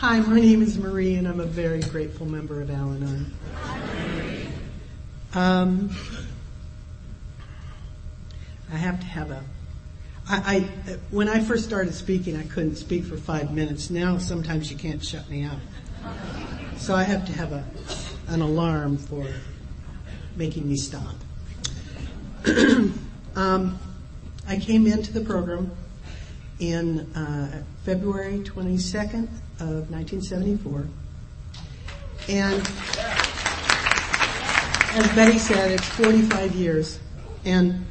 Hi, my name is Marie, and I'm a very grateful member of Al Anon. Um, I have to have a. I, I when I first started speaking, I couldn't speak for five minutes. Now sometimes you can't shut me out, so I have to have a an alarm for making me stop. um, I came into the program in uh, February 22nd of 1974. And as Betty said, it's 45 years. And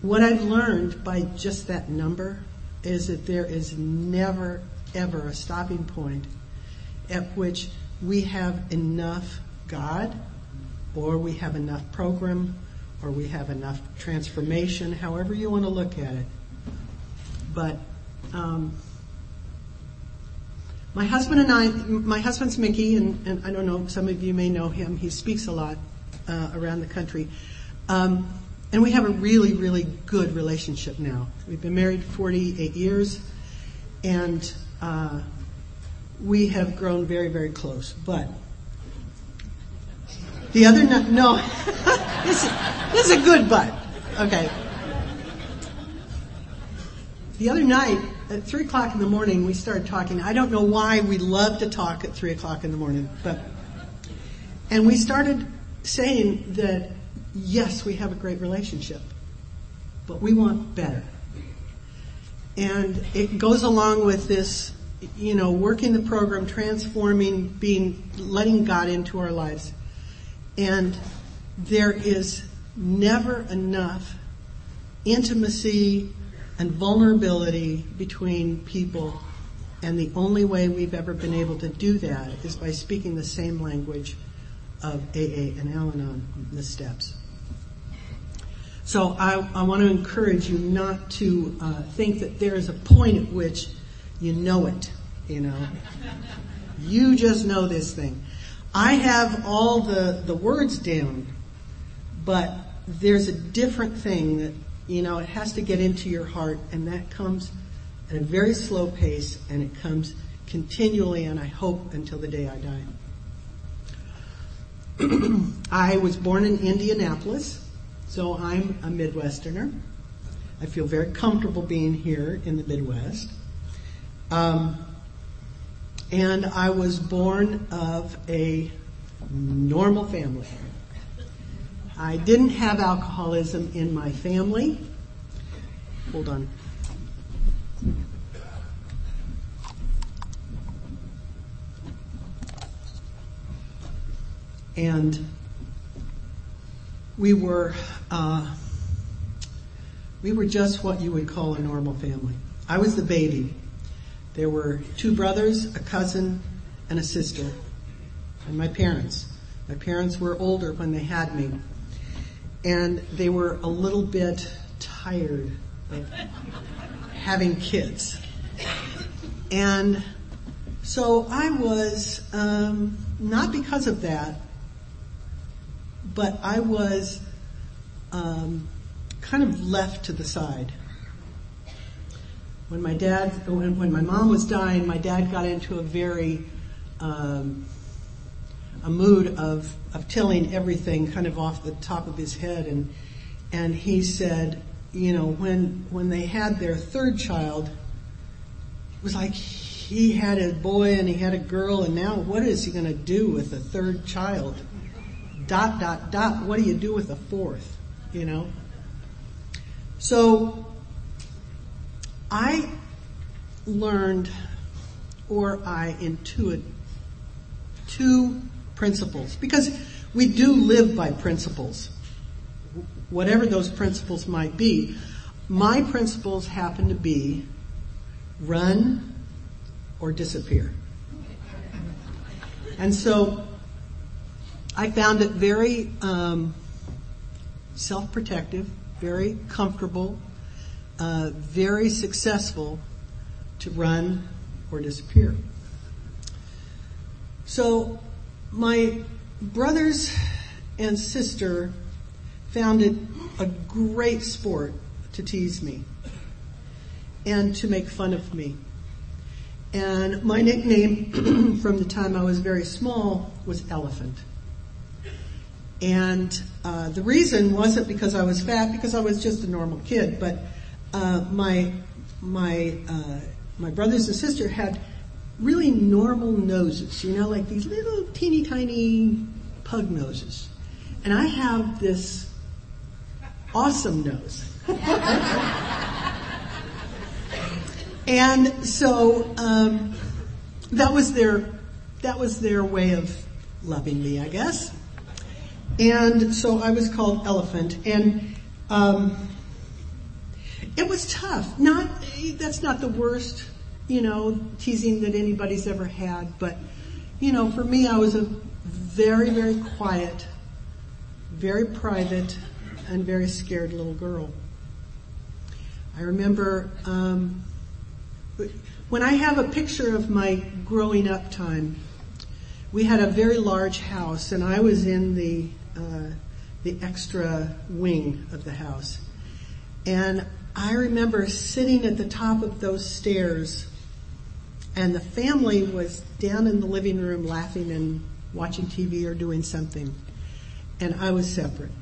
what I've learned by just that number is that there is never, ever a stopping point at which we have enough God or we have enough program or we have enough transformation, however you want to look at it. But um, my husband and I, my husband's Mickey, and, and, I don't know, some of you may know him. He speaks a lot uh, around the country. Um, and we have a really, really good relationship now. We've been married 48 years, and uh, we have grown very, very close. But the other night, no, this, this is a good but. Okay. The other night, at three o'clock in the morning, we started talking. I don't know why we love to talk at three o'clock in the morning, but, and we started saying that yes, we have a great relationship, but we want better. And it goes along with this, you know, working the program, transforming, being, letting God into our lives. And there is never enough intimacy and vulnerability between people. And the only way we've ever been able to do that is by speaking the same language of AA and Al-Anon, the steps. So I, I want to encourage you not to uh, think that there is a point at which you know it, you know. You just know this thing. I have all the, the words down, but there's a different thing that you know, it has to get into your heart, and that comes at a very slow pace, and it comes continually, and I hope until the day I die. I was born in Indianapolis, so I'm a Midwesterner. I feel very comfortable being here in the Midwest. Um, and I was born of a normal family. I didn't have alcoholism in my family. Hold on. And we were, uh, we were just what you would call a normal family. I was the baby. There were two brothers, a cousin, and a sister, and my parents. My parents were older when they had me and they were a little bit tired of having kids. And so I was, um, not because of that, but I was um, kind of left to the side. When my dad, when, my mom was dying, my dad got into a very um, a mood of, of telling everything kind of off the top of his head and, and he said, you know, when, when they had their third child, it was like he had a boy and he had a girl and now what is he going to do with a third child? Dot, dot, dot. What do you do with a fourth? You know? So, I learned or I intuit two principles because we do live by principles. Whatever those principles might be. My principles happen to be run or disappear. And so I found it very um, self-protective, very comfortable, uh, very successful to run or disappear. So my brothers and sister found it a great sport to tease me and to make fun of me. And my nickname from the time I was very small was Elephant. And uh, the reason wasn't because I was fat, because I was just a normal kid, but uh, my my uh, my brothers and sister had really normal noses, you know, like these little teeny tiny pug noses, and I have this awesome nose. and so um, that was their that was their way of loving me, I guess. And so I was called Elephant, and um, it was tough. Not that's not the worst, you know, teasing that anybody's ever had, but you know, for me, I was a very, very quiet, very private, and very scared little girl. I remember um, when I have a picture of my growing up time. We had a very large house, and I was in the uh, the extra wing of the house. And I remember sitting at the top of those stairs and the family was down in the living room laughing and watching TV or doing something. And I was separate.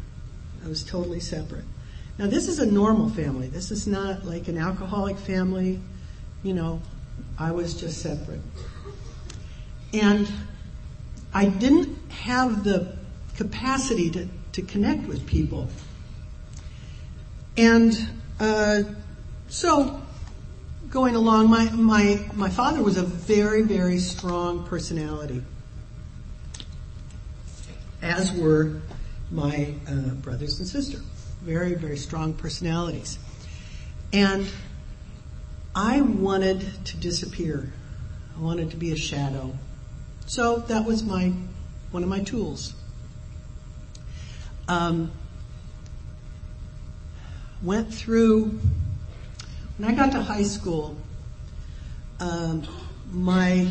I was totally separate. Now this is a normal family. This is not like an alcoholic family. You know, I was just separate. And I didn't have the capacity to, to connect with people. And uh, so, going along, my, my, my father was a very, very strong personality, as were my uh, brothers and sister. Very, very strong personalities. And I wanted to disappear. I wanted to be a shadow. So that was my, one of my tools. Um, went through, when I got to high school, um, my,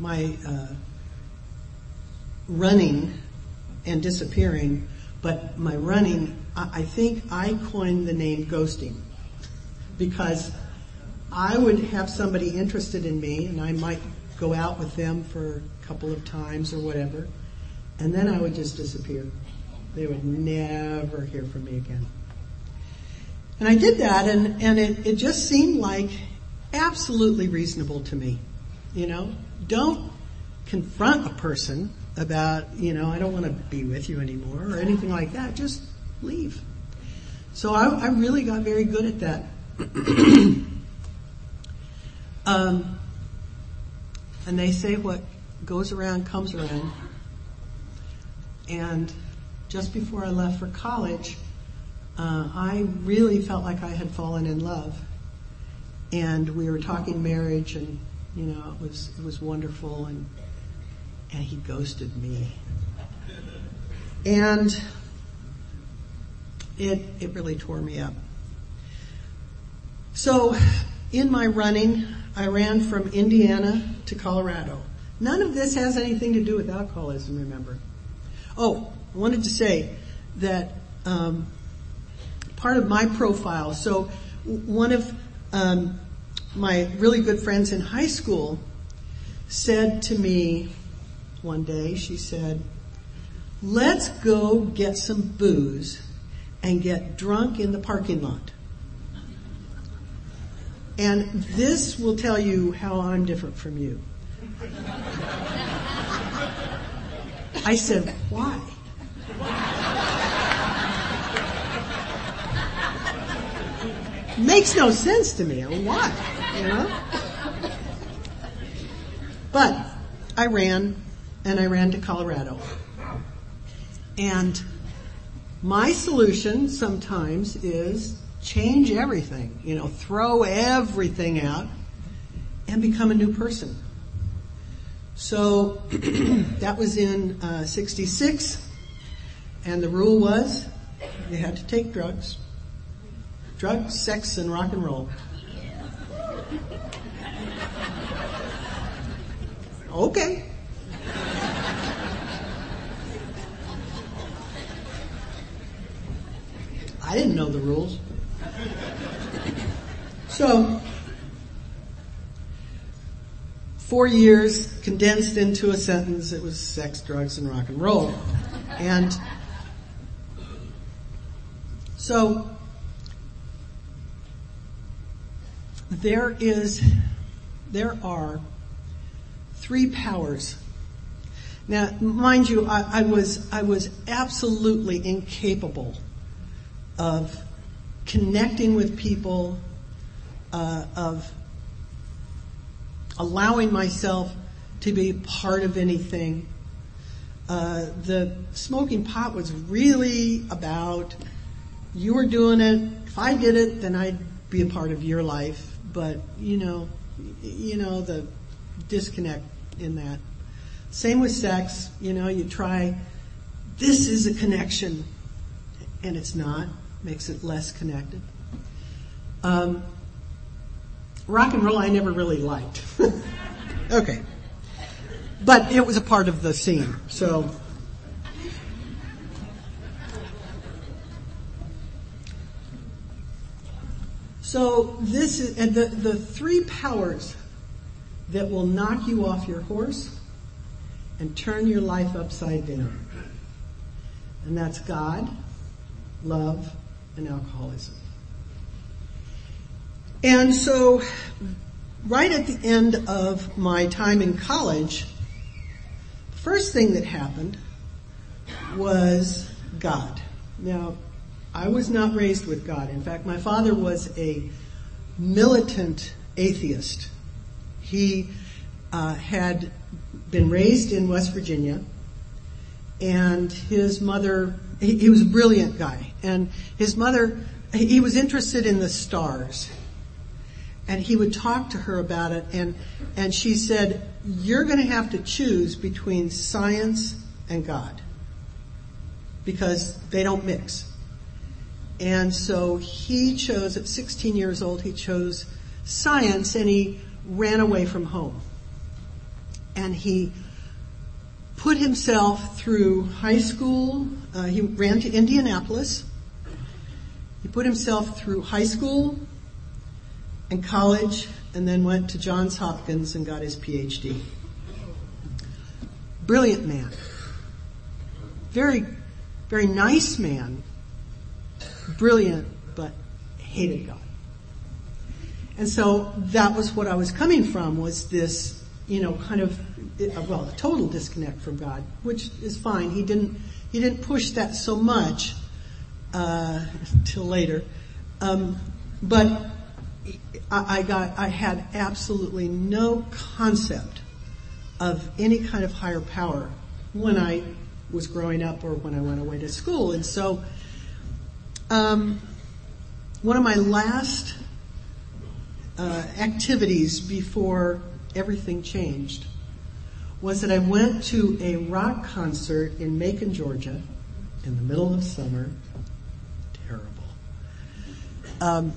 my, uh, running and disappearing, but my running, I, I think I coined the name ghosting because I would have somebody interested in me and I might go out with them for a couple of times or whatever, and then I would just disappear. They would never hear from me again. And I did that and, and it, it just seemed like absolutely reasonable to me. You know, don't confront a person about, you know, I don't want to be with you anymore or anything like that. Just leave. So I, I really got very good at that. um, and they say what goes around comes around. And just before I left for college, uh, I really felt like I had fallen in love, and we were talking marriage, and you know it was it was wonderful, and and he ghosted me, and it it really tore me up. So, in my running, I ran from Indiana to Colorado. None of this has anything to do with alcoholism, remember. Oh, I wanted to say that um, part of my profile. So one of um, my really good friends in high school said to me one day, she said, let's go get some booze and get drunk in the parking lot. And this will tell you how I'm different from you. I said, why? Makes no sense to me. Why? You know? But I ran and I ran to Colorado. And my solution sometimes is change everything, you know, throw everything out and become a new person. So that was in uh, 66 and the rule was you had to take drugs. Drugs, sex, and rock and roll. Okay. I didn't know the rules. So, four years condensed into a sentence. It was sex, drugs, and rock and roll. And so there is, there are three powers. Now, mind you, I, I was, I was absolutely incapable of connecting with people, uh, of allowing myself to be part of anything. Uh, the smoking pot was really about you were doing it. If I did it, then I'd be a part of your life. But you know, you know the disconnect in that. Same with sex. You know, you try. This is a connection, and it's not. Makes it less connected. Um, rock and roll, I never really liked. okay, but it was a part of the scene. So So this is, and the, the three powers that will knock you off your horse and turn your life upside down. And that's God, love, and alcoholism. And so, right at the end of my time in college, the first thing that happened was God. Now, I was not raised with God. In fact, my father was a militant atheist. He uh, had been raised in West Virginia, and his mother, he, he was a brilliant guy, and his mother, he was interested in the stars. And he would talk to her about it, and, and she said, You're going to have to choose between science and God because they don't mix. And so he chose, at 16 years old, he chose science and he ran away from home. And he put himself through high school. Uh, he ran to Indianapolis. He put himself through high school and college and then went to Johns Hopkins and got his PhD. Brilliant man. Very, very nice man brilliant, but hated God. And so that was what I was coming from was this, you know, kind of, well, a total disconnect from God, which is fine. He didn't, he didn't push that so much, uh, till later. Um, but I, I got, I had absolutely no concept of any kind of higher power when I was growing up or when I went away to school. And so, um, one of my last uh, activities before everything changed was that I went to a rock concert in Macon, Georgia, in the middle of summer. Terrible. Um,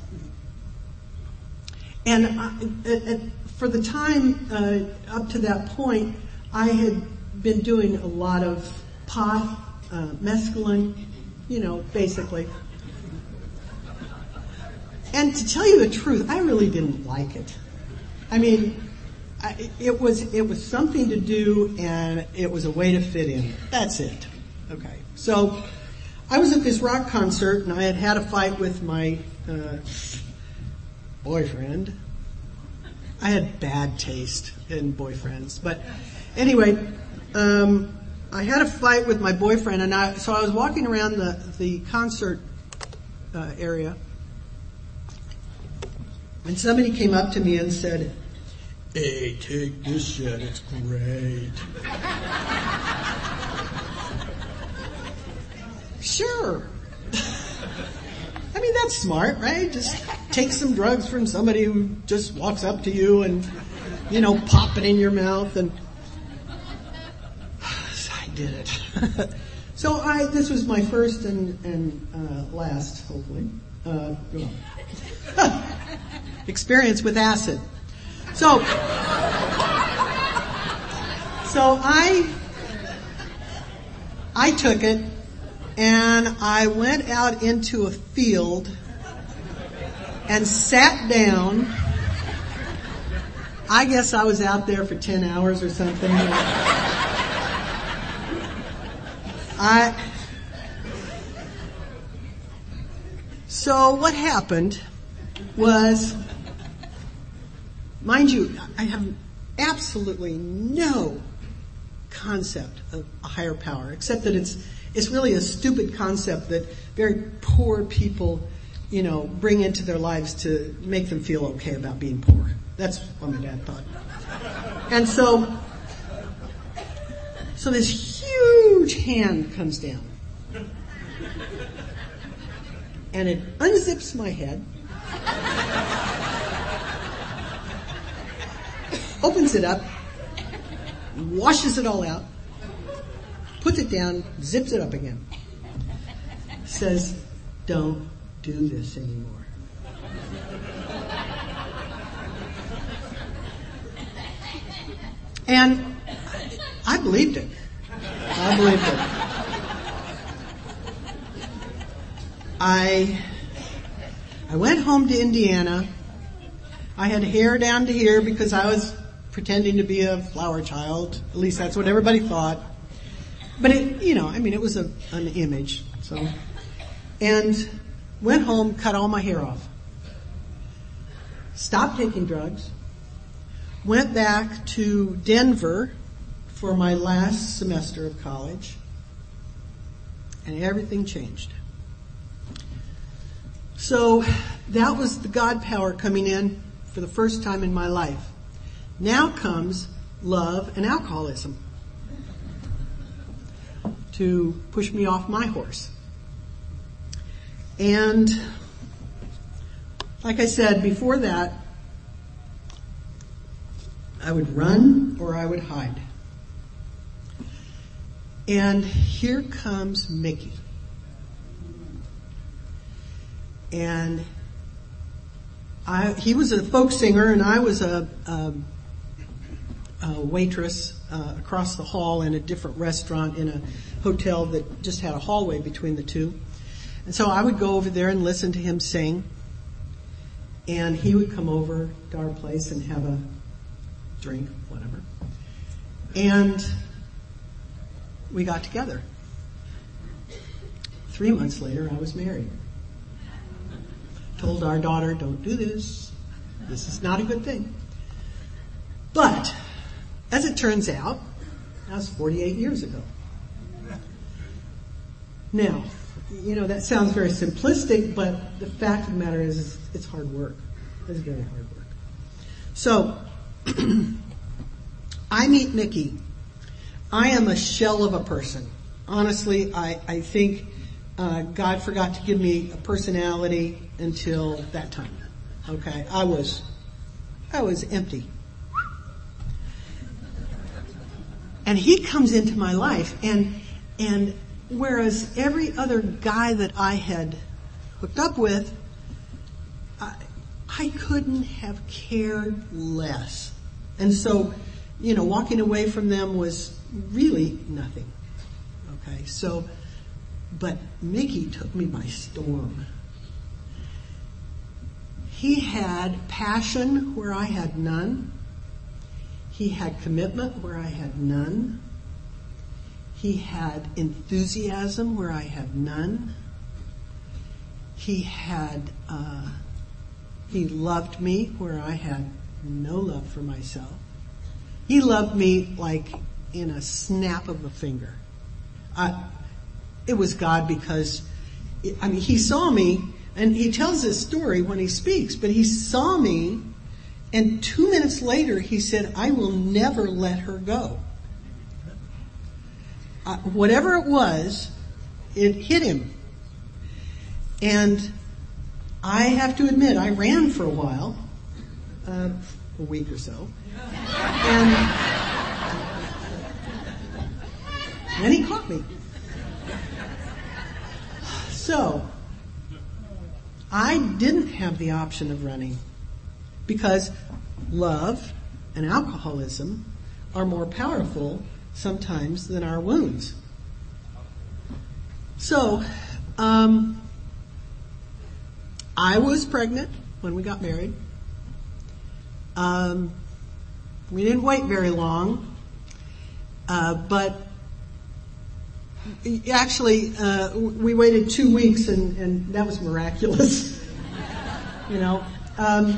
and I, for the time uh, up to that point, I had been doing a lot of pot, uh, mescaline, you know, basically. And to tell you the truth, I really didn't like it. I mean, I, it was it was something to do, and it was a way to fit in. That's it. Okay. So, I was at this rock concert, and I had had a fight with my uh, boyfriend. I had bad taste in boyfriends, but anyway, um, I had a fight with my boyfriend, and I so I was walking around the the concert uh, area and somebody came up to me and said, Hey, take this shit, it's great. sure. I mean, that's smart, right? Just take some drugs from somebody who just walks up to you and, you know, pop it in your mouth and I did it. so I, this was my first and, and uh, last, hopefully. Uh, experience with acid. So, so I, I took it and I went out into a field and sat down I guess I was out there for 10 hours or something. I, so what happened was, mind you, I have absolutely no concept of a higher power, except that it's, it's really a stupid concept that very poor people, you know, bring into their lives to make them feel okay about being poor. That's what my dad thought. And so, so this huge hand comes down. And it unzips my head. Opens it up, washes it all out, puts it down, zips it up again. Says, don't do this anymore. And I believed it. I believed it. I, I went home to Indiana. I had hair down to here because I was pretending to be a flower child. At least that's what everybody thought. But it, you know, I mean, it was a, an image. So, and went home, cut all my hair off. Stopped taking drugs. Went back to Denver for my last semester of college. And everything changed. So that was the God power coming in for the first time in my life. Now comes love and alcoholism to push me off my horse. And like I said before that, I would run or I would hide. And here comes Mickey. And I, he was a folk singer and I was a, a uh, waitress uh, across the hall in a different restaurant in a hotel that just had a hallway between the two. And so I would go over there and listen to him sing. And he would come over to our place and have a drink, whatever. And we got together. Three months later, I was married. Told our daughter, don't do this. This is not a good thing. But as it turns out, that was 48 years ago. Now, you know, that sounds very simplistic, but the fact of the matter is, it's hard work. It's very hard work. So, I meet Mickey. I am a shell of a person. Honestly, I, I think uh, God forgot to give me a personality until that time. Okay, I was, I was empty. And he comes into my life and, and whereas every other guy that I had hooked up with, I, I couldn't have cared less. And so, you know, walking away from them was really nothing. Okay, so, but Mickey took me by storm. He had passion where I had none. He had commitment where I had none. He had enthusiasm where I had none. He had, uh, he loved me where I had no love for myself. He loved me like in a snap of a finger. It was God because, I mean, he saw me and he tells this story when he speaks, but he saw me and two minutes later, he said, I will never let her go. Uh, whatever it was, it hit him. And I have to admit, I ran for a while, uh, a week or so. And then he caught me. So, I didn't have the option of running because love and alcoholism are more powerful sometimes than our wounds. So, um, I was pregnant when we got married. Um, We didn't wait very long, uh, but actually, uh, we waited two weeks, and, and that was miraculous. you know, um,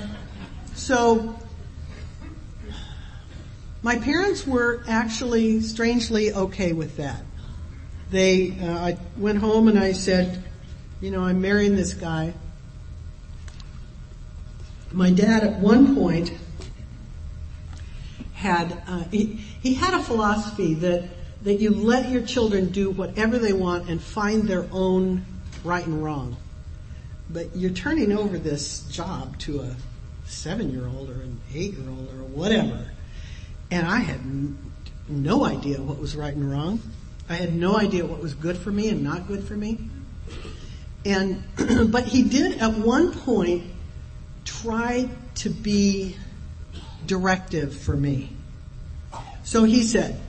so my parents were actually strangely okay with that. They, uh, I went home and I said, you know, I'm marrying this guy. My dad at one point had, uh, he, he had a philosophy that, that you let your children do whatever they want and find their own right and wrong. But you're turning over this job to a seven year old or an eight year old or whatever. And I had no idea what was right and wrong. I had no idea what was good for me and not good for me. And, but he did at one point try to be directive for me. So he said,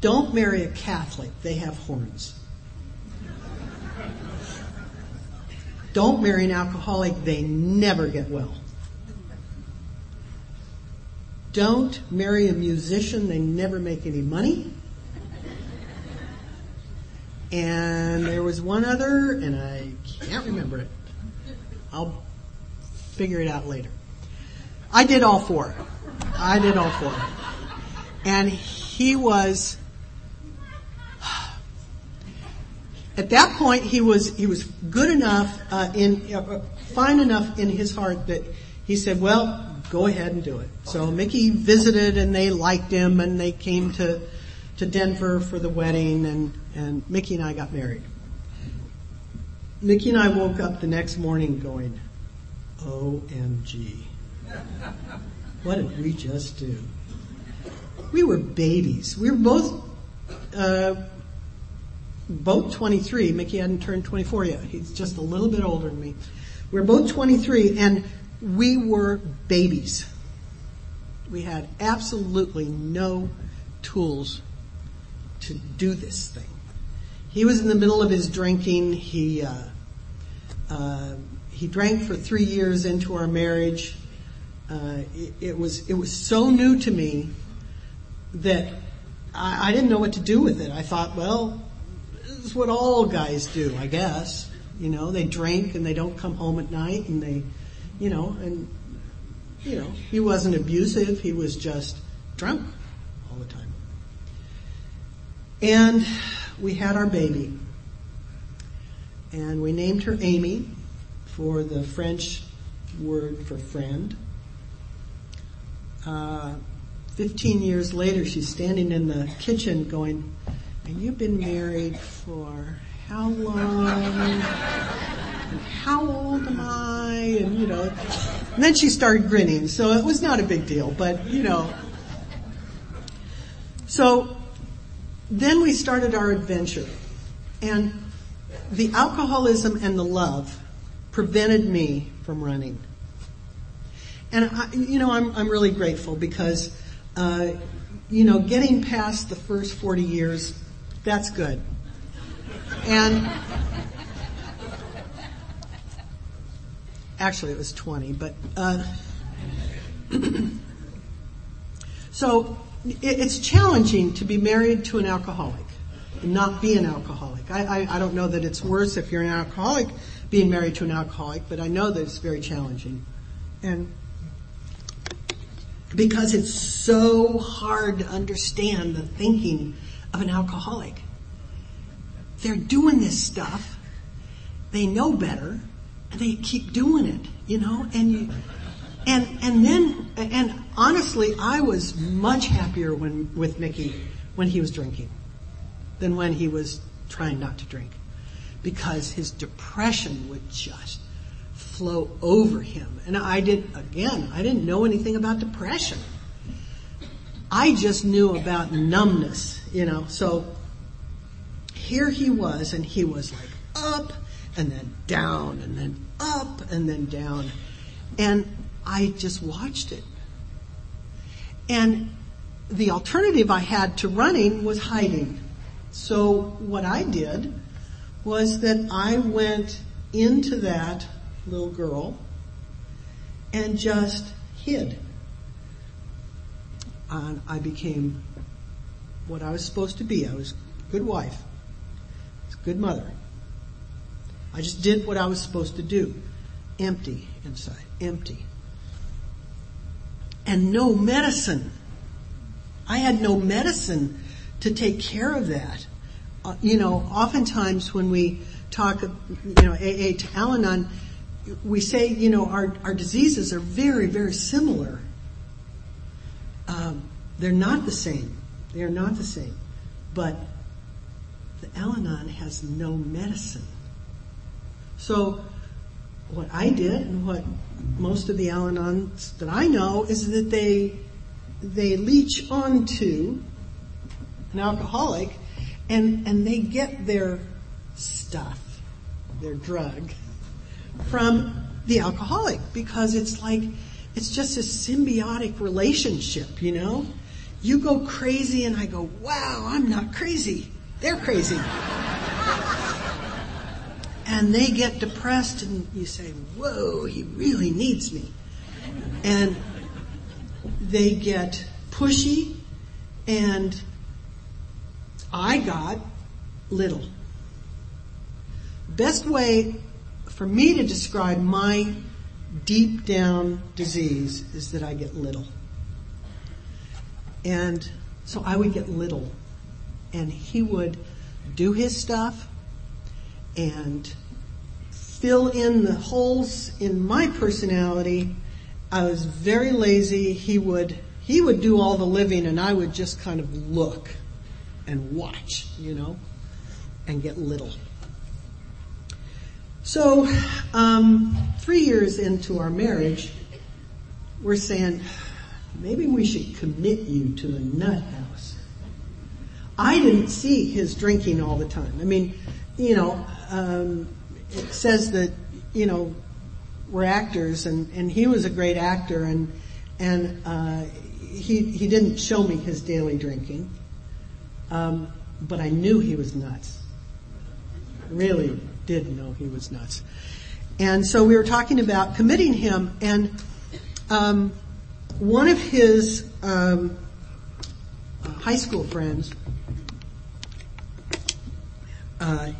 don't marry a Catholic, they have horns. Don't marry an alcoholic, they never get well. Don't marry a musician, they never make any money. And there was one other, and I can't remember it. I'll figure it out later. I did all four. I did all four. And he was, at that point he was, he was good enough, uh, in, uh, fine enough in his heart that he said, well, go ahead and do it. So Mickey visited and they liked him and they came to, to Denver for the wedding and, and Mickey and I got married. Mickey and I woke up the next morning going, OMG. What did we just do? We were babies. We were both, uh, both 23. Mickey hadn't turned 24 yet. He's just a little bit older than me. We we're both 23 and we were babies. We had absolutely no tools to do this thing. He was in the middle of his drinking. He uh, uh, he drank for three years into our marriage. Uh, it, it, was it was so new to me that I, I, didn't know what to do with it. I thought, well, is what all guys do, I guess. You know, they drink and they don't come home at night, and they, you know, and you know, he wasn't abusive. He was just drunk all the time. And we had our baby. And we named her Amy for the French word for friend. Uh, 15 years later, she's standing in the kitchen going, and you've been married for how long? How old am I? And you know, and then she started grinning, so it was not a big deal, but you know. So then we started our adventure. And the alcoholism and the love prevented me from running. And I, you know, I'm, I'm really grateful because, uh, you know, getting past the first 40 years, that's good. And actually it was 20, but, uh, so it's challenging to be married to an alcoholic and not be an alcoholic. I, I, I, don't know that it's worse if you're an alcoholic being married to an alcoholic, but I know that it's very challenging. And because it's so hard to understand the thinking of an alcoholic. They're doing this stuff. They know better and they keep doing it, you know, and you, and, and then, and honestly, I was much happier when, with Mickey when he was drinking than when he was trying not to drink. Because his depression would just flow over him. And I did, again, I didn't know anything about depression. I just knew about numbness, you know, so here he was and he was like up and then down and then up and then down. And I just watched it. And the alternative I had to running was hiding. So what I did was that I went into that little girl and just hid. And I became what I was supposed to be. I was a good wife, a good mother. I just did what I was supposed to do. Empty inside, empty. And no medicine. I had no medicine to take care of that. Uh, you know, oftentimes when we talk, you know, AA to Al-Anon, we say, you know, our, our diseases are very, very similar. Um, they're not the same. They are not the same. But the Al-Anon has no medicine. So what I did and what most of the Al-Anons that I know is that they, they leech onto an alcoholic and, and they get their stuff, their drug from the alcoholic because it's like, it's just a symbiotic relationship, you know? You go crazy and I go, wow, I'm not crazy. They're crazy. and they get depressed and you say, whoa, he really needs me. And they get pushy and I got little. Best way for me to describe my deep down disease is that I get little. And so I would get little. And he would do his stuff and fill in the holes in my personality. I was very lazy. He would, he would do all the living and I would just kind of look and watch, you know, and get little. So, um, three years into our marriage, we're saying, maybe we should commit you to the nut house. I didn't see his drinking all the time. I mean, you know, um, it says that, you know, we're actors and, and he was a great actor and, and, uh, he, he didn't show me his daily drinking. Um, but I knew he was nuts. Really did know he was nuts. And so we were talking about committing him and, um, one of his, um, high school friends, uh,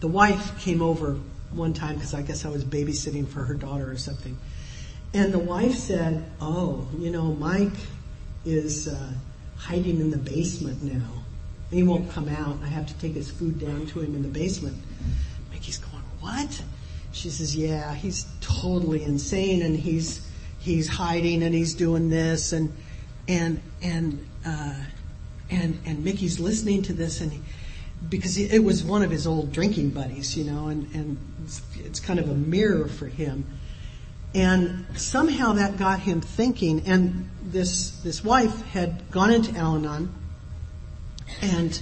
the wife came over one time because I guess I was babysitting for her daughter or something. And the wife said, oh, you know, Mike is, uh, hiding in the basement now. He won't come out. I have to take his food down to him in the basement. What? She says, yeah, he's totally insane and he's, he's hiding and he's doing this and, and, and, uh, and, and Mickey's listening to this and he, because it was one of his old drinking buddies, you know, and, and it's, it's kind of a mirror for him. And somehow that got him thinking, and this, this wife had gone into Al-Anon and,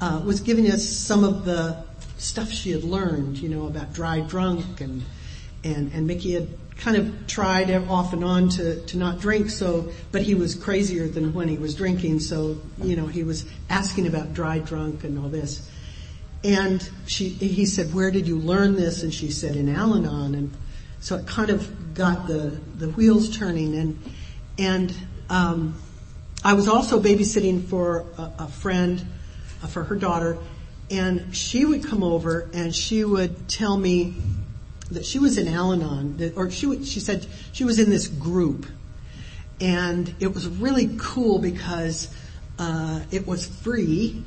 uh, was giving us some of the stuff she had learned, you know, about dry drunk and, and, and Mickey had kind of tried off and on to, to not drink so, but he was crazier than when he was drinking so, you know, he was asking about dry drunk and all this. And she, he said, where did you learn this? And she said, in Al-Anon. And so it kind of got the, the wheels turning and, and, um, I was also babysitting for a, a friend, uh, for her daughter, and she would come over and she would tell me that she was in Al-Anon, or she she said she was in this group, and it was really cool because uh, it was free,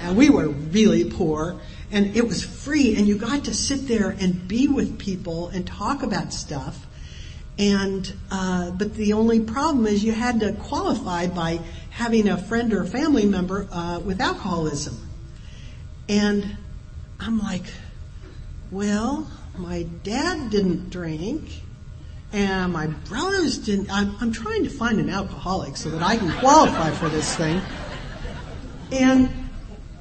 and we were really poor, and it was free, and you got to sit there and be with people and talk about stuff. And uh, but the only problem is you had to qualify by having a friend or family member uh, with alcoholism. And I'm like, well, my dad didn't drink, and my brothers didn't. I'm, I'm trying to find an alcoholic so that I can qualify for this thing. And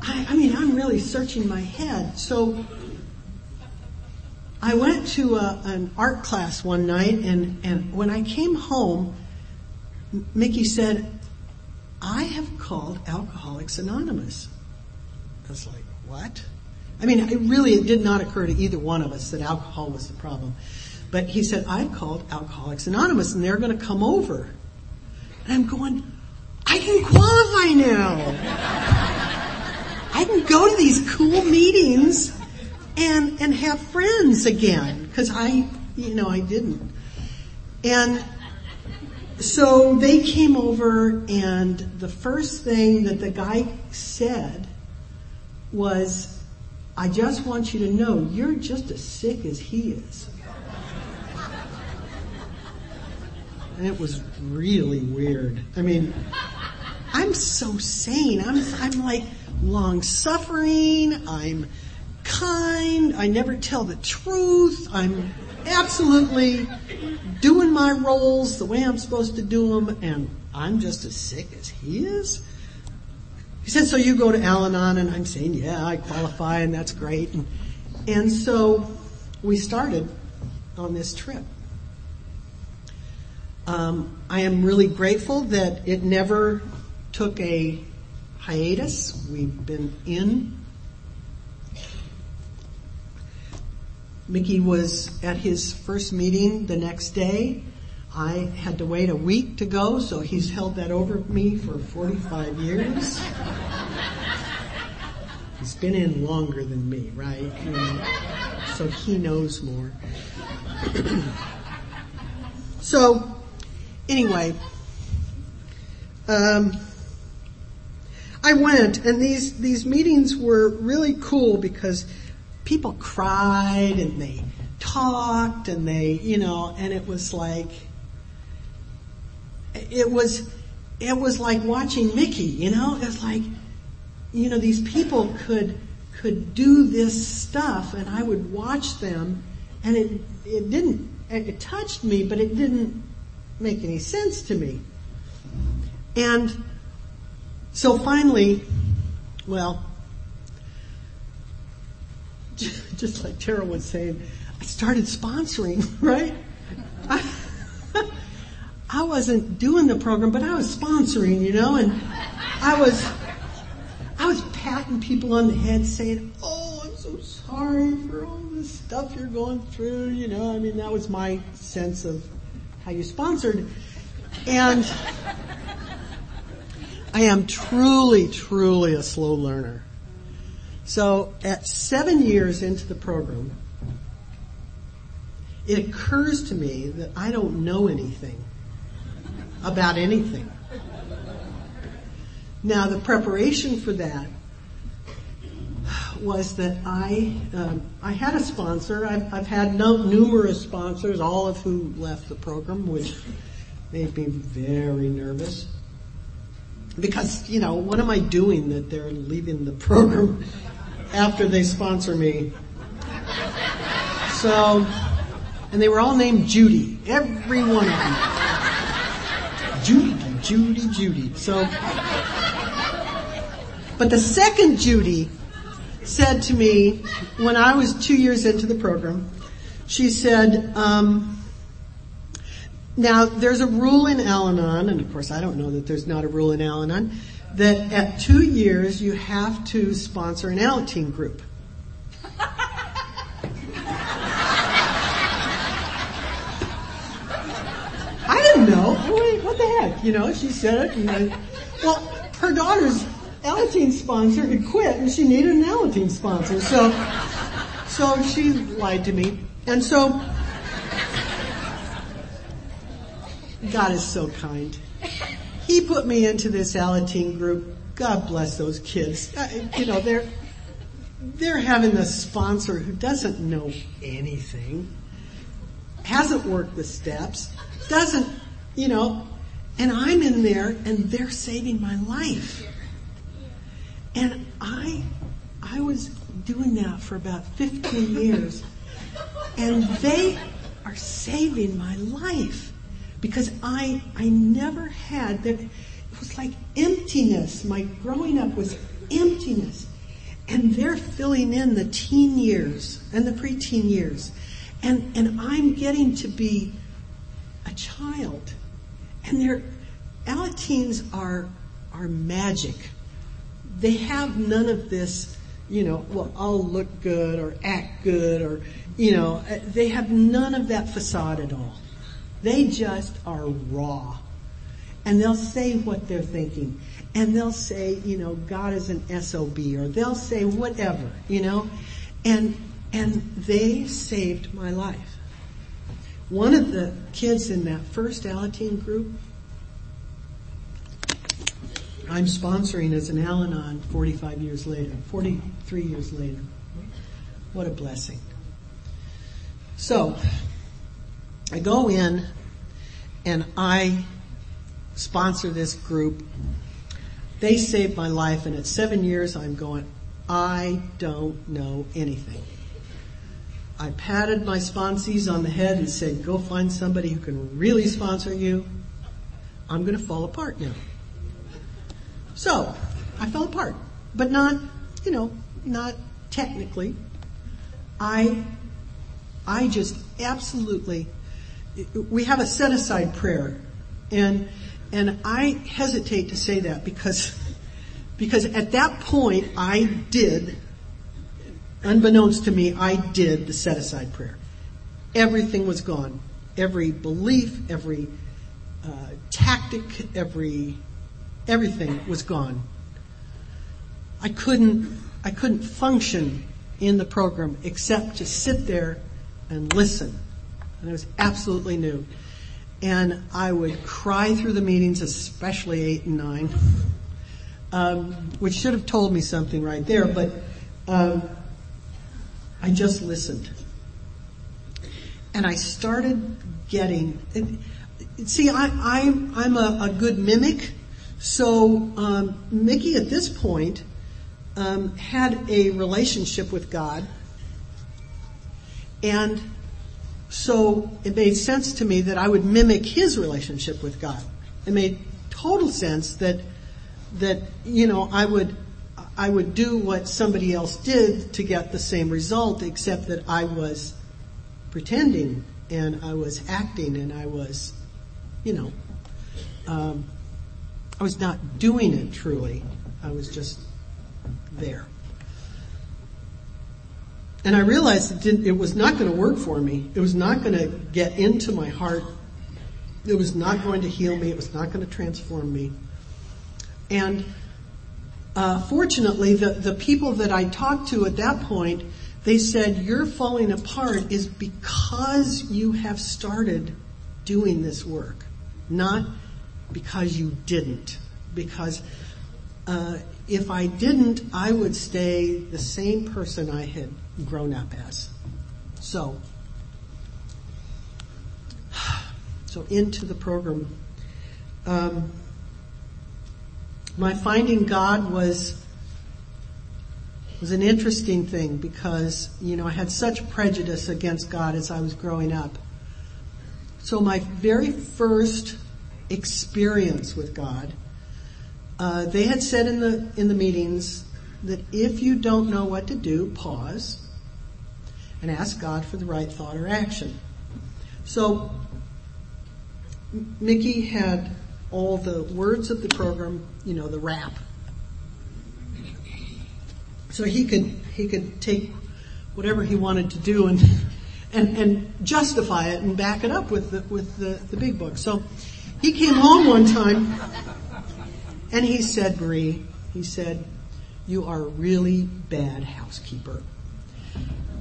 I, I mean, I'm really searching my head. So I went to a, an art class one night, and, and when I came home, Mickey said, I have called Alcoholics Anonymous. I was like, what? I mean, it really it did not occur to either one of us that alcohol was the problem. But he said, I've called Alcoholics Anonymous and they're going to come over. And I'm going, I can qualify now. I can go to these cool meetings and, and have friends again. Cause I, you know, I didn't. And so they came over and the first thing that the guy said was, I just want you to know you're just as sick as he is. And it was really weird. I mean, I'm so sane. I'm, I'm like long suffering. I'm kind. I never tell the truth. I'm absolutely doing my roles the way I'm supposed to do them and I'm just as sick as he is. He said, so you go to Al-Anon and I'm saying, yeah, I qualify and that's great. And, and so we started on this trip. Um, I am really grateful that it never took a hiatus. We've been in. Mickey was at his first meeting the next day. I had to wait a week to go, so he's held that over me for 45 years. He's been in longer than me, right? You know, so he knows more. so, anyway, um, I went, and these these meetings were really cool because people cried and they talked and they, you know, and it was like it was it was like watching Mickey, you know, it was like you know these people could could do this stuff and I would watch them and it it didn't it touched me but it didn't make any sense to me. And so finally, well, just like Tara was saying, I started sponsoring, right? I, I wasn't doing the program, but I was sponsoring, you know, and I was, I was patting people on the head saying, oh, I'm so sorry for all this stuff you're going through, you know, I mean, that was my sense of how you sponsored. And I am truly, truly a slow learner. So at seven years into the program, it occurs to me that I don't know anything about anything. Now the preparation for that was that I um, I had a sponsor. I've, I've had no, numerous sponsors, all of who left the program, which made me very nervous because you know what am I doing that they're leaving the program after they sponsor me? So, and they were all named Judy, every one of them. Judy, Judy, Judy. So, but the second Judy said to me when I was two years into the program, she said, um, now, there's a rule in Al-Anon, and of course I don't know that there's not a rule in Al-Anon, that at two years you have to sponsor an Alateen group. I didn't know. What the heck? You know, she said it, and I, well, her daughter's Alateen sponsor had quit, and she needed an Alateen sponsor, so, so she lied to me. And so, God is so kind. He put me into this Alateen group. God bless those kids. Uh, you know, they're, they're having a sponsor who doesn't know anything, hasn't worked the steps, doesn't, you know, and I'm in there and they're saving my life. And I, I was doing that for about 15 years and they are saving my life because I, I never had that, it was like emptiness. My growing up was emptiness. And they're filling in the teen years and the preteen years. And, and I'm getting to be a child. And they're, Alateens are, are magic. They have none of this, you know, well, I'll look good or act good or, you know, uh, they have none of that facade at all. They just are raw. and they'll say what they're thinking. And they'll say, you know, God is an SOB or they'll say whatever, you know. And, and they saved my life. One of the kids in that first Alateen group, I'm sponsoring as an Al-Anon 45 years later, 43 years later. What a blessing. So, I go in and I sponsor this group. They saved my life and at seven years I'm going, I don't know anything. I patted my sponsees on the head and said, go find somebody who can really sponsor you. I'm going to fall apart now. So, I fell apart, but not, you know, not technically. I, I just absolutely, we have a set aside prayer and, and I hesitate to say that because, because at that point I did unbeknownst to me, I did the set aside prayer. Everything was gone. Every belief, every uh, tactic, every everything was gone. I couldn't I couldn't function in the program except to sit there and listen. And it was absolutely new. And I would cry through the meetings, especially eight and nine, um, which should have told me something right there, but um, I just listened. And I started getting, see, I, I'm, I'm a, a good mimic. So, um, Mickey at this point, um, had a relationship with God. And so it made sense to me that I would mimic his relationship with God. It made total sense that, that, you know, I would I would do what somebody else did to get the same result, except that I was pretending and I was acting and I was, you know, um, I was not doing it truly. I was just there. And I realized it, it was not going to work for me. It was not going to get into my heart. It was not going to heal me. It was not going to transform me. And uh, fortunately, the, the people that I talked to at that point, they said, You're falling apart is because you have started doing this work, not because you didn't. Because uh, if I didn't, I would stay the same person I had grown up as. So, so into the program. Um, my finding God was was an interesting thing because, you know, I had such prejudice against God as I was growing up. So my very first experience with God, uh, they had said in the in the meetings that if you don't know what to do, pause and ask God for the right thought or action. So Mickey had all the words of the program, you know, the rap. So he could, he could take whatever he wanted to do and, and, and justify it and back it up with the, with the, the big book. So he came home one time and he said, Bree, he said, you are a really bad housekeeper.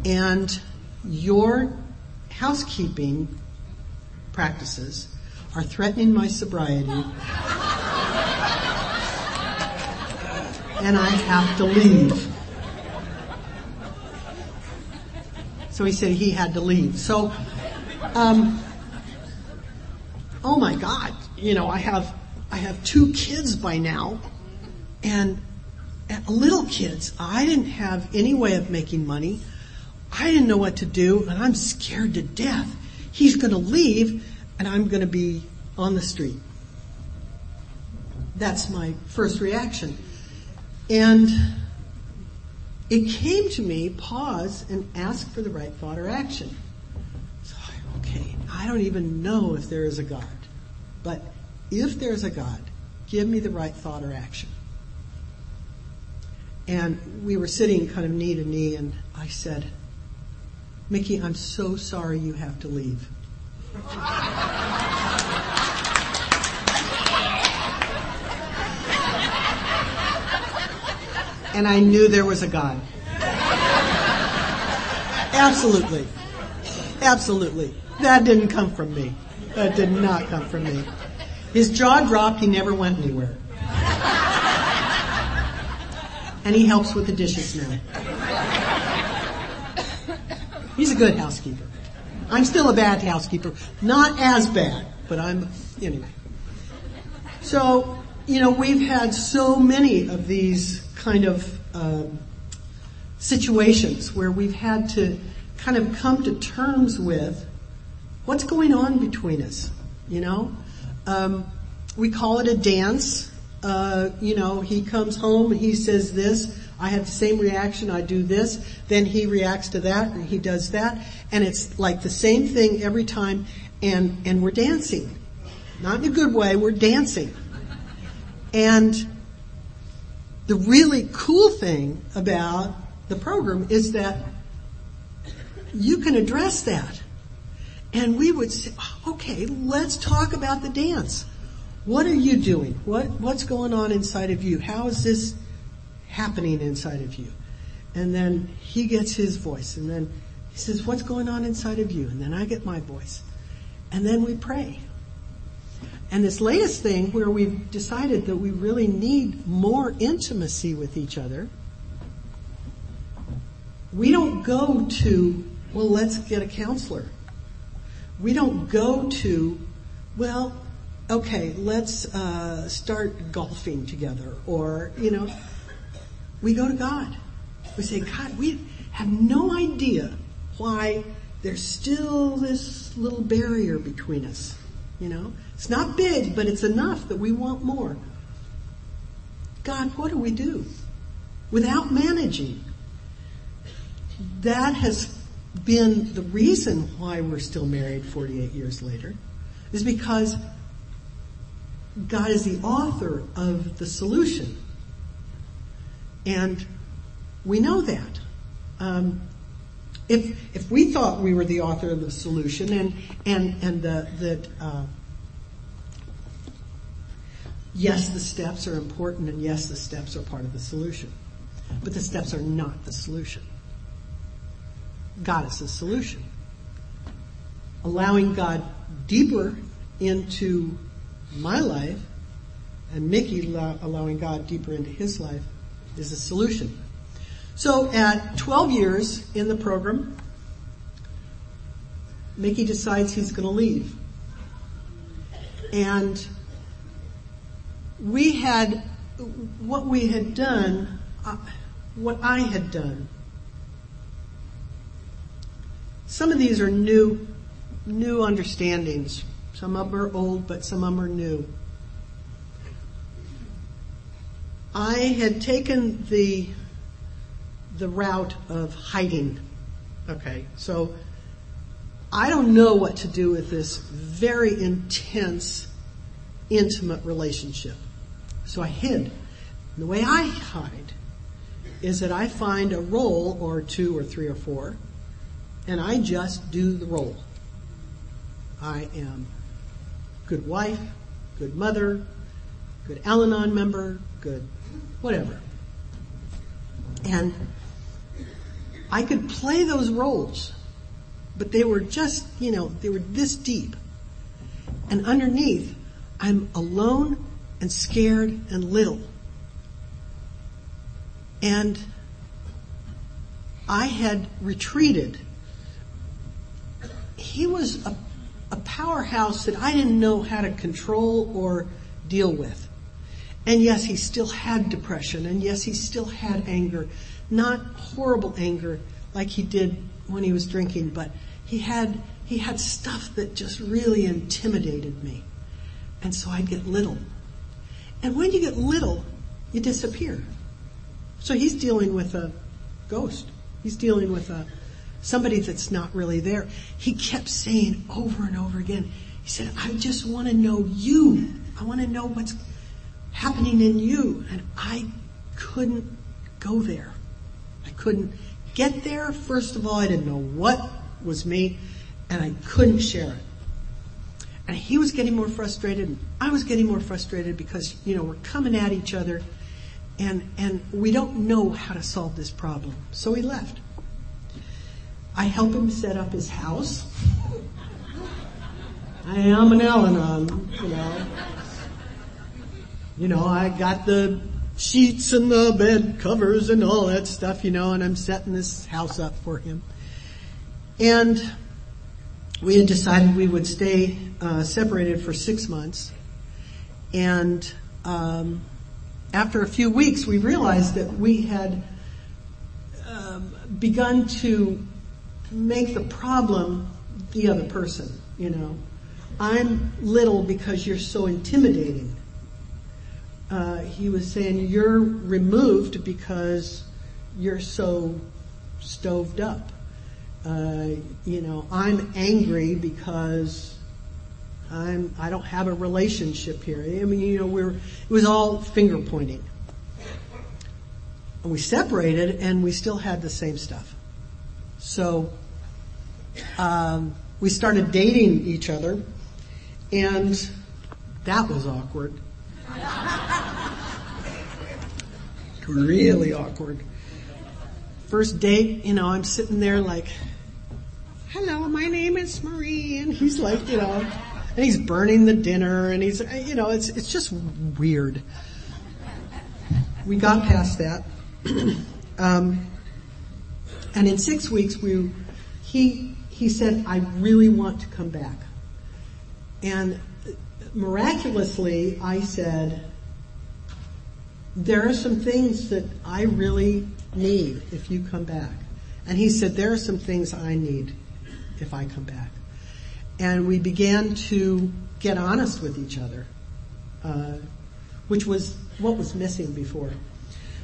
And your housekeeping practices are threatening my sobriety. and I have to leave. So he said he had to leave. So, um, oh my God, you know, I have, I have two kids by now and little kids. I didn't have any way of making money. I didn't know what to do and I'm scared to death. He's going to leave and I'm going to be on the street. That's my first reaction. And it came to me, pause and ask for the right thought or action. So, okay, I don't even know if there is a God. But if there's a God, give me the right thought or action. And we were sitting kind of knee to knee and I said, Mickey, I'm so sorry you have to leave and I knew there was a God. Absolutely. Absolutely. That didn't come from me. That did not come from me. His jaw dropped, he never went anywhere. And he helps with the dishes now. He's a good housekeeper. I'm still a bad housekeeper. Not as bad, but I'm, anyway. So, you know, we've had so many of these kind of um, situations where we've had to kind of come to terms with what's going on between us, you know? Um, we call it a dance. Uh, you know, he comes home and he says this. I have the same reaction. I do this. Then he reacts to that and he does that. And it's like the same thing every time. And, and we're dancing. Not in a good way. We're dancing. And the really cool thing about the program is that you can address that. And we would say, okay, let's talk about the dance. What are you doing? What, what's going on inside of you? How is this happening inside of you? And then he gets his voice and then he says, what's going on inside of you? And then I get my voice. And then we pray. And this latest thing where we've decided that we really need more intimacy with each other, we don't go to, well, let's get a counselor. We don't go to, well, okay, let's uh, start golfing together, or you know, we go to God. We say, God, we have no idea why there's still this little barrier between us. You know, it's not big, but it's enough that we want more. God, what do we do without managing? That has been the reason why we're still married 48 years later, is because God is the author of the solution. And we know that. Um, if if we thought we were the author of the solution and and and the, that uh, yes, the steps are important, and yes, the steps are part of the solution, but the steps are not the solution. God is the solution. Allowing God deeper into my life and Mickey allowing God deeper into his life is the solution. So at 12 years in the program, Mickey decides he's going to leave. And we had, what we had done, uh, what I had done, some of these are new, new understandings some of them are old, but some of them are new. I had taken the, the route of hiding. Okay, so I don't know what to do with this very intense, intimate relationship. So I hid. And the way I hide is that I find a role or two or three or four and I just do the role. I am good wife, good mother, good Al Anon member, good whatever. And I could play those roles, but they were just, you know, they were this deep. And underneath, I'm alone and scared and little. And I had retreated. He was a a powerhouse that I didn't know how to control or deal with. And yes, he still had depression and yes, he still had anger. Not horrible anger like he did when he was drinking, but he had, he had stuff that just really intimidated me. And so I'd get little. And when you get little, you disappear. So he's dealing with a ghost. He's dealing with a, somebody that's not really there. He kept saying over and over again, he said, I just want to know you. I want to know what's happening in you. And I couldn't go there. I couldn't get there. First of all, I didn't know what was me and I couldn't share it. And he was getting more frustrated and I was getting more frustrated because, you know, we're coming at each other and, and we don't know how to solve this problem. So he left. I help him set up his house. I am an Al-Anon, you know. You know, I got the sheets and the bed covers and all that stuff, you know, and I'm setting this house up for him. And we had decided we would stay uh, separated for six months. And um, after a few weeks, we realized that we had um, begun to make the problem the other person, you know. I'm little because you're so intimidating. Uh, he was saying you're removed because you're so stoved up. Uh, you know, I'm angry because I'm I don't have a relationship here. I mean, you know, we're it was all finger pointing. And we separated, and we still had the same stuff. So um, we started dating each other, and that was awkward. really awkward. First date, you know, I'm sitting there like, hello, my name is Marie, and he's like, you know, and he's burning the dinner, and he's, you know, it's it's just weird. We got past that, um, and in six weeks, we he he said, I really want to come back. And miraculously, I said, there are some things that I really need if you come back. And he said, there are some things I need if I come back. And we began to get honest with each other, uh, which was what was missing before.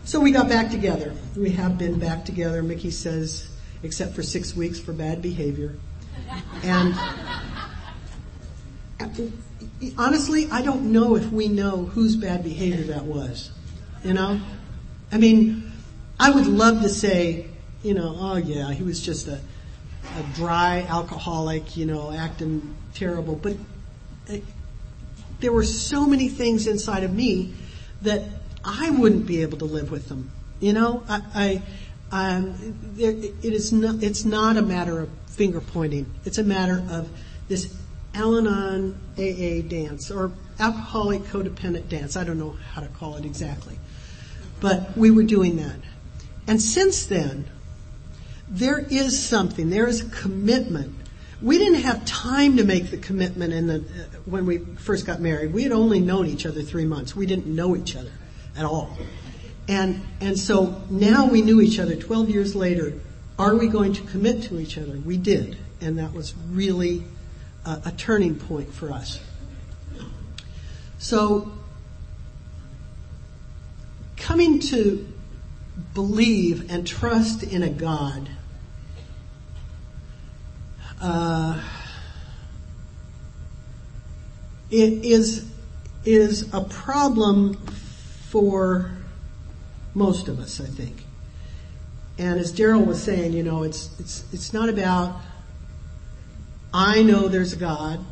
So we got back together. We have been back together. Mickey says except for six weeks for bad behavior. And honestly, I don't know if we know whose bad behavior that was. You know? I mean, I would love to say, you know, oh yeah, he was just a, a dry alcoholic, you know, acting terrible. But it, uh, there were so many things inside of me that I wouldn't be able to live with them. You know, I, I um, there, it is not, it's not a matter of finger pointing. It's a matter of this Al-Anon AA dance or alcoholic codependent dance. I don't know how to call it exactly. But we were doing that. And since then, there is something, there is a commitment. We didn't have time to make the commitment in the, uh, when we first got married. We had only known each other three months. We didn't know each other at all. And, and so now we knew each other 12 years later. Are we going to commit to each other? We did. And that was really a, a turning point for us. So, coming to believe and trust in a God uh, it is is a problem for most of us, I think. And as Daryl was saying, you know, it's, it's, it's not about, I know there's a God.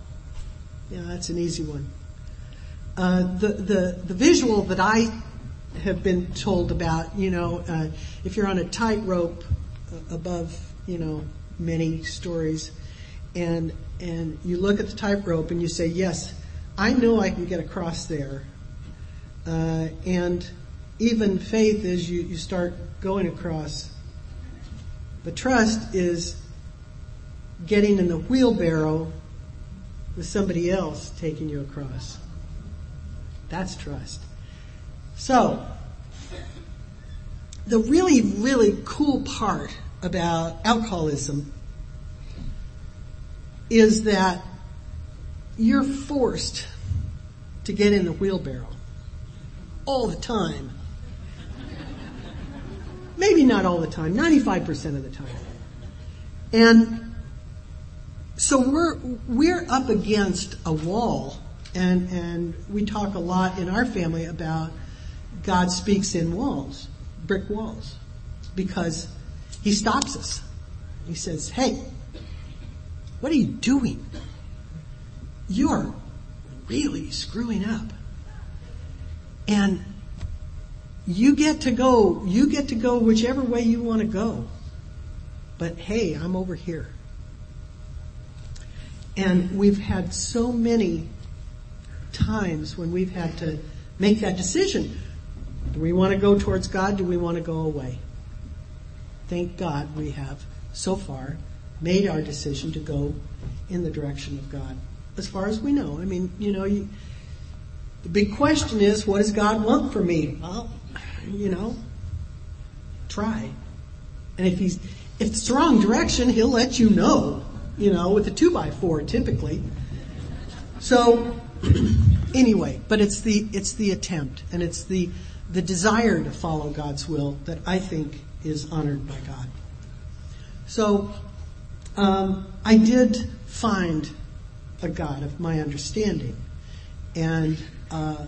Yeah, that's an easy one. Uh, the, the, the visual that I have been told about, you know, uh, if you're on a tightrope uh, above, you know, many stories, and and you look at the tightrope and you say, yes, I know I can get across there, uh, and even faith is you, you start going across. But trust is getting in the wheelbarrow with somebody else taking you across. That's trust. So, the really, really cool part about alcoholism is that you're forced to get in the wheelbarrow all the time Maybe not all the time, 95% of the time. And so we're, we're up against a wall and, and we talk a lot in our family about God speaks in walls, brick walls, because he stops us. He says, hey, what are you doing? You're really screwing up. And you get to go, you get to go whichever way you want to go. But hey, I'm over here. And we've had so many times when we've had to make that decision. Do we want to go towards God? Do we want to go away? Thank God we have so far made our decision to go in the direction of God. As far as we know. I mean, you know, you, the big question is, what does God want for me? Well, you know, try. And if he's, if it's the wrong direction, he'll let you know, you know, with a two by four typically. So, anyway, but it's the, it's the attempt and it's the, the desire to follow God's will that I think is honored by God. So, um, I did find a God of my understanding, and uh,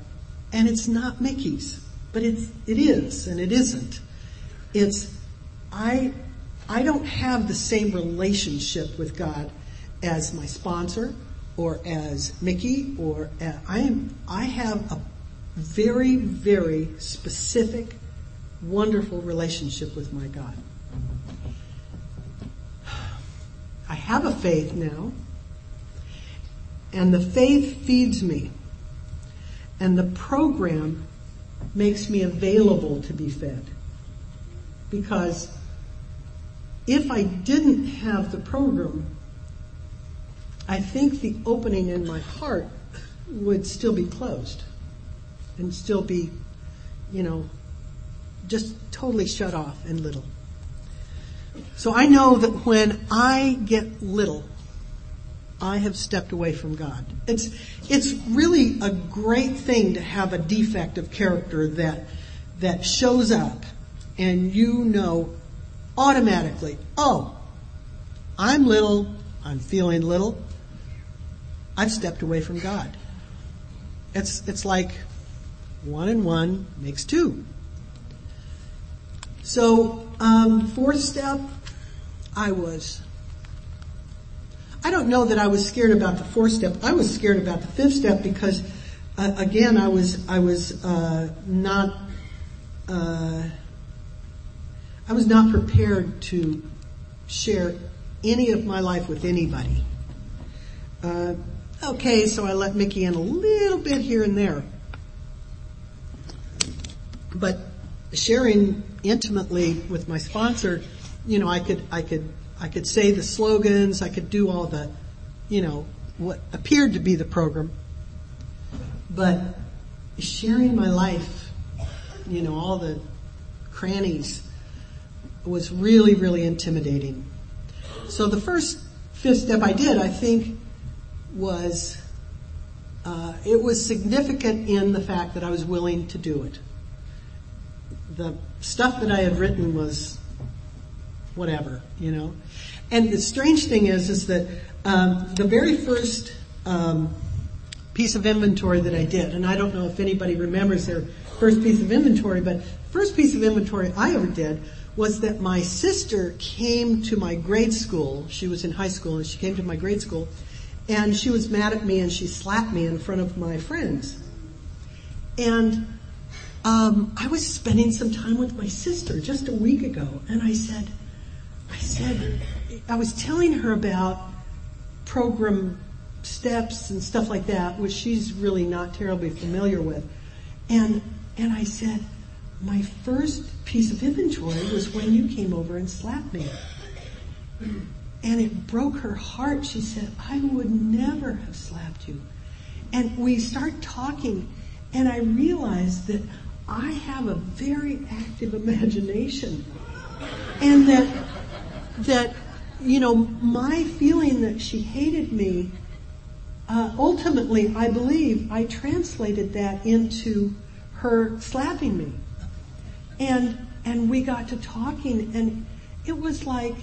and it's not Mickey's, but it's it is and it isn't. It's I I don't have the same relationship with God as my sponsor or as Mickey or uh, I am I have a very very specific wonderful relationship with my God. I have a faith now, and the faith feeds me, and the program makes me available to be fed. Because if I didn't have the program, I think the opening in my heart would still be closed and still be, you know, just totally shut off and little. So I know that when I get little, I have stepped away from God. It's, it's really a great thing to have a defect of character that, that shows up and you know automatically, oh, I'm little, I'm feeling little, I've stepped away from God. It's, it's like one and one makes two. So, um, fourth step, I was. I don't know that I was scared about the fourth step. I was scared about the fifth step because, uh, again, I was I was uh, not uh, I was not prepared to share any of my life with anybody. Uh, okay, so I let Mickey in a little bit here and there, but sharing intimately with my sponsor, you know, I could, I could, I could say the slogans, I could do all the, you know, what appeared to be the program. But sharing my life, you know, all the crannies was really, really intimidating. So the first fifth step I did, I think, was, uh, it was significant in the fact that I was willing to do it the stuff that I had written was whatever, you know. And the strange thing is, is that um, the very first um, piece of inventory that I did, and I don't know if anybody remembers their first piece of inventory, but first piece of inventory I ever did was that my sister came to my grade school. She was in high school, and she came to my grade school, and she was mad at me, and she slapped me in front of my friends. And um, I was spending some time with my sister just a week ago, and I said, I said, I was telling her about program steps and stuff like that, which she's really not terribly familiar with. And, and I said, my first piece of inventory was when you came over and slapped me. And it broke her heart. She said, I would never have slapped you. And we start talking and I realized that I have a very active imagination. And that, that, you know, my feeling that she hated me, uh, ultimately, I believe I translated that into her slapping me. And, and we got to talking and it was like,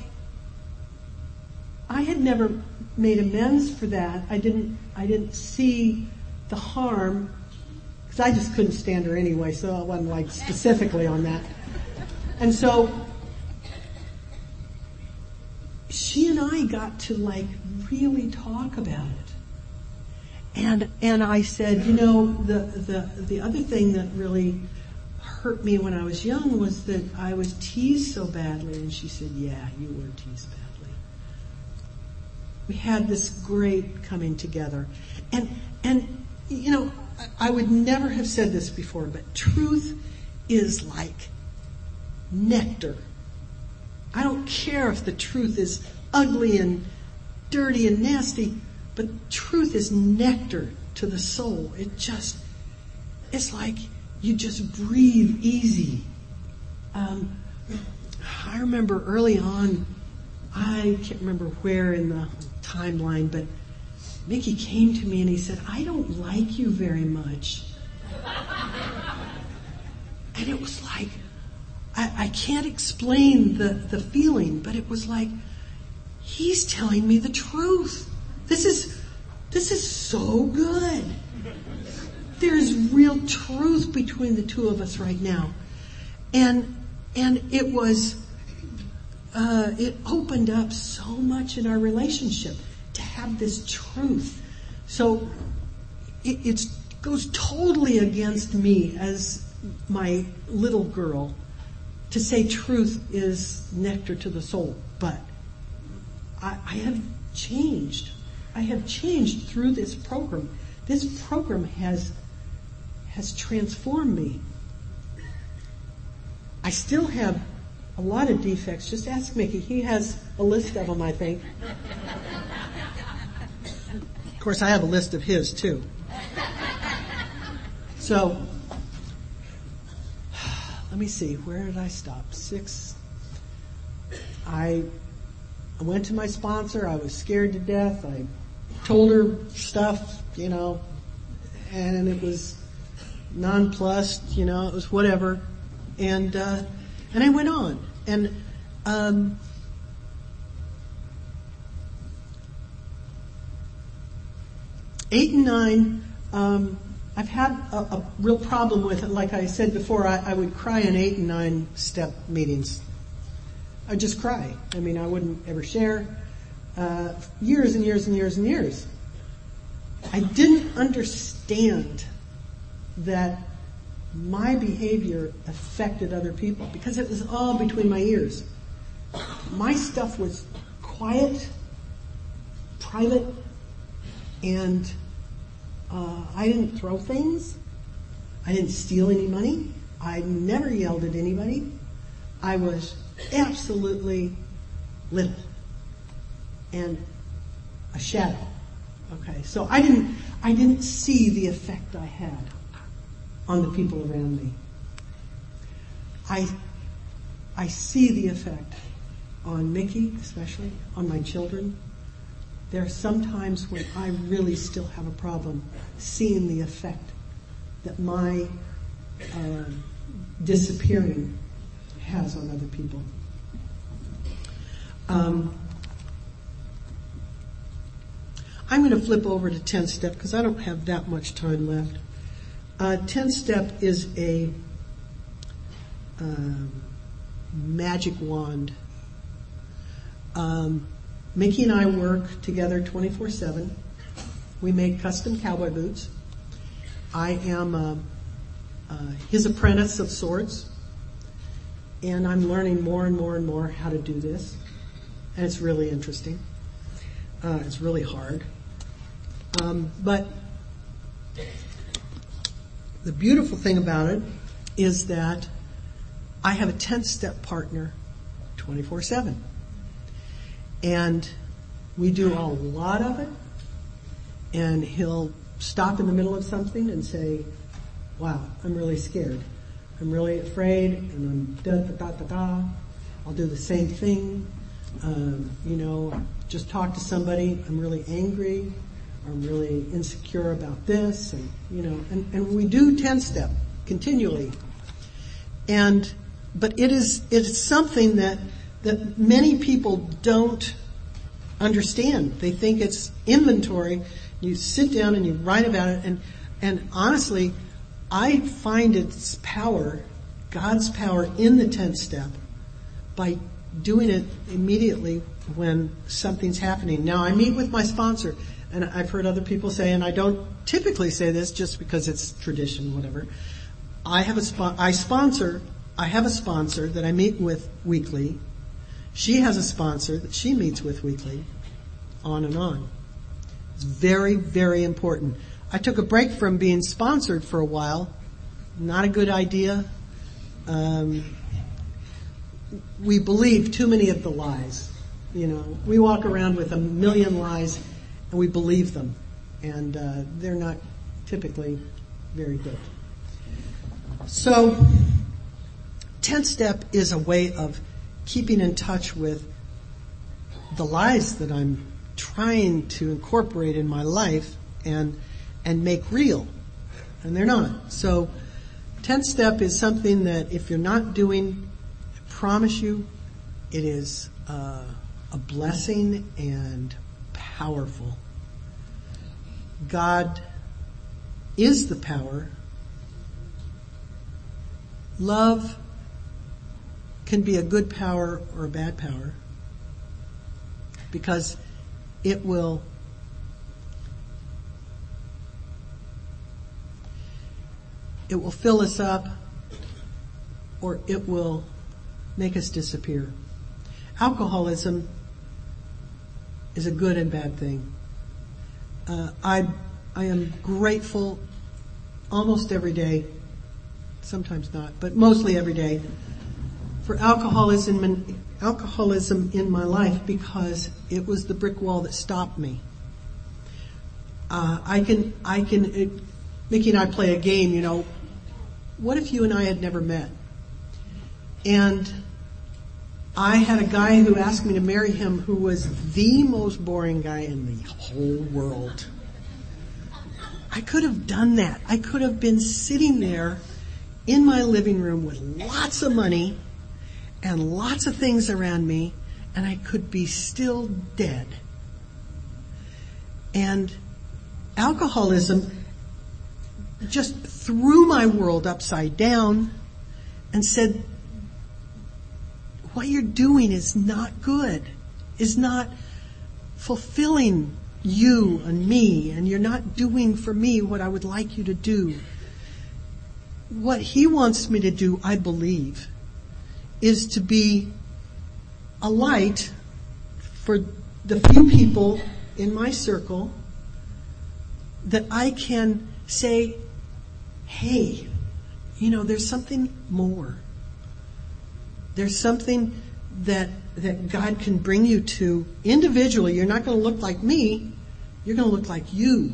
I had never made amends for that. I didn't, I didn't see the harm because I just couldn't stand her anyway, so I wasn't like specifically on that. And so she and I got to like really talk about it. And and I said, you know, the the the other thing that really hurt me when I was young was that I was teased so badly. And she said, yeah, you were teased badly. We had this great coming together. And, and, you know, I would never have said this before, but truth is like nectar. I don't care if the truth is ugly and dirty and nasty, but truth is nectar to the soul. It just, it's like you just breathe easy. Um, I remember early on, I can't remember where in the timeline, but Mickey came to me and he said, I don't like you very much. and it was like, I, I can't explain the, the feeling, but it was like, he's telling me the truth. This is, this is so good. There's real truth between the two of us right now. And, and it was, uh, it opened up so much in our relationship to have this truth. So it goes totally against me as my little girl to say truth is nectar to the soul. But I, I have changed. I have changed through this program. This program has has transformed me. I still have a lot of defects. Just ask Mickey. He has a list of them, I think. Of course, I have a list of his too. So, let me see, where did I stop? Six. I went to my sponsor. I was scared to death. I told her stuff, you know, and it was nonplussed, you know, it was whatever. And, uh, and I went on. And, um, eight and nine, um, I've had a, a, real problem with it. Like I said before, I, I, would cry in eight and nine step meetings. I'd just cry. I mean, I wouldn't ever share. Uh, years and years and years and years. I didn't understand that my behavior affected other people because it was all between my ears. My stuff was quiet, private, and uh, I didn't throw things. I didn't steal any money. I never yelled at anybody. I was absolutely little and a shadow. Okay, so I didn't, I didn't see the effect I had on the people around me. I, I see the effect on Mickey, especially, on my children. There are some times when I really still have a problem seeing the effect that my uh, disappearing has on other people. Um, I'm going to flip over to 10 step because I don't have that much time left. Uh, 10 step is a um, magic wand. Um, Mickey and I work together 24 7. We make custom cowboy boots. I am uh, uh, his apprentice of sorts. And I'm learning more and more and more how to do this. And it's really interesting. It's really hard. Um, but the beautiful thing about it is that I have a 10 step partner 24 7. And we do a lot of it. And he'll stop in the middle of something and say, wow, I'm really scared. I'm really afraid and I'm da da da da da. I'll do the same thing. Um, you know, just talk to somebody. I'm really angry. I'm really insecure about this and, you know, and, and we do 10 step continually. And, but it is, it is something that, that many people don't understand. They think it's inventory. You sit down and you write about it and, and honestly, I find its power, God's power in the 10th step by doing it immediately when something's happening. Now I meet with my sponsor and I've heard other people say, and I don't typically say this just because it's tradition, whatever. I have a spo- I sponsor, I have a sponsor that I meet with weekly. She has a sponsor that she meets with weekly. On and on. It's very, very important. I took a break from being sponsored for a while. Not a good idea. Um, we believe too many of the lies. You know, we walk around with a million lies and we believe them. And uh, they're not typically very good. So, 10th step is a way of keeping in touch with the lies that I'm trying to incorporate in my life and, and make real. And they're not. So, 10th step is something that if you're not doing, I promise you, it is uh, a blessing and powerful. God is the power. Love can be a good power or a bad power because it will it will fill us up or it will make us disappear. Alcoholism is a good and bad thing. Uh, I I am grateful almost every day, sometimes not, but mostly every day, for alcoholism and alcoholism in my life because it was the brick wall that stopped me. Uh, I can I can it, Mickey and I play a game. You know, what if you and I had never met? And I had a guy who asked me to marry him who was the most boring guy in the whole world. I could have done that. I could have been sitting there in my living room with lots of money and lots of things around me and I could be still dead. And alcoholism just threw my world upside down and said, what you're doing is not good, is not fulfilling you and me, and you're not doing for me what I would like you to do. What he wants me to do, I believe, is to be a light for the few people in my circle that I can say, hey, you know, there's something more. There's something that, that God can bring you to individually. You're not going to look like me. You're going to look like you.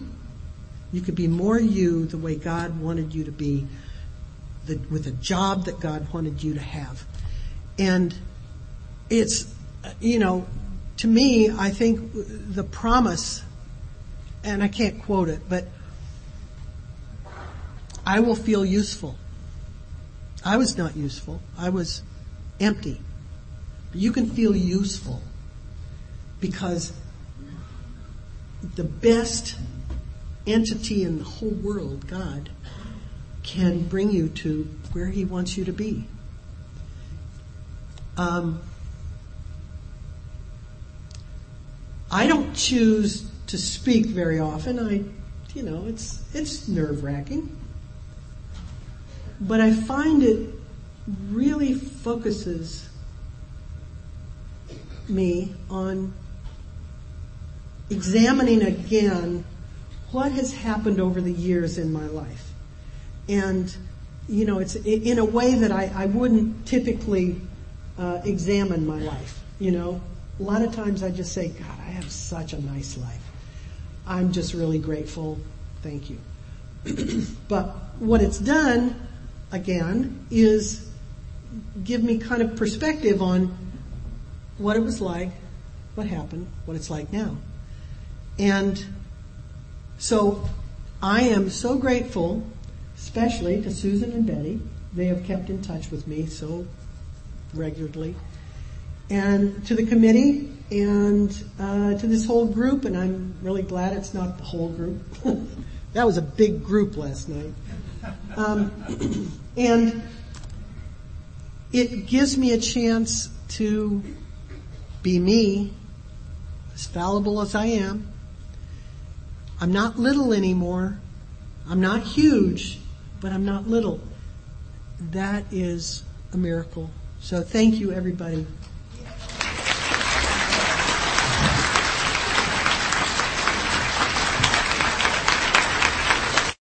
You could be more you the way God wanted you to be, the, with a job that God wanted you to have. And it's, you know, to me, I think the promise, and I can't quote it, but I will feel useful. I was not useful. I was empty. You can feel useful because the best entity in the whole world, God, can bring you to where He wants you to be. Um, I don't choose to speak very often. I, you know, it's it's nerve wracking, but I find it really focuses me on examining again what has happened over the years in my life. And, you know, it's in a way that I, I wouldn't typically uh, examine my life. You know, a lot of times I just say, God, I have such a nice life. I'm just really grateful. Thank you. but what it's done, again, is give me kind of perspective on what it was like, what happened, what it's like now. And so I am so grateful, especially to Susan and Betty. They have kept in touch with me so regularly. And to the committee and uh, to this whole group, and I'm really glad it's not the whole group. that was a big group last night. Um, and it gives me a chance to be me, as fallible as I am. I'm not little anymore. I'm not huge, but I'm not little. that is a miracle. So thank you everybody.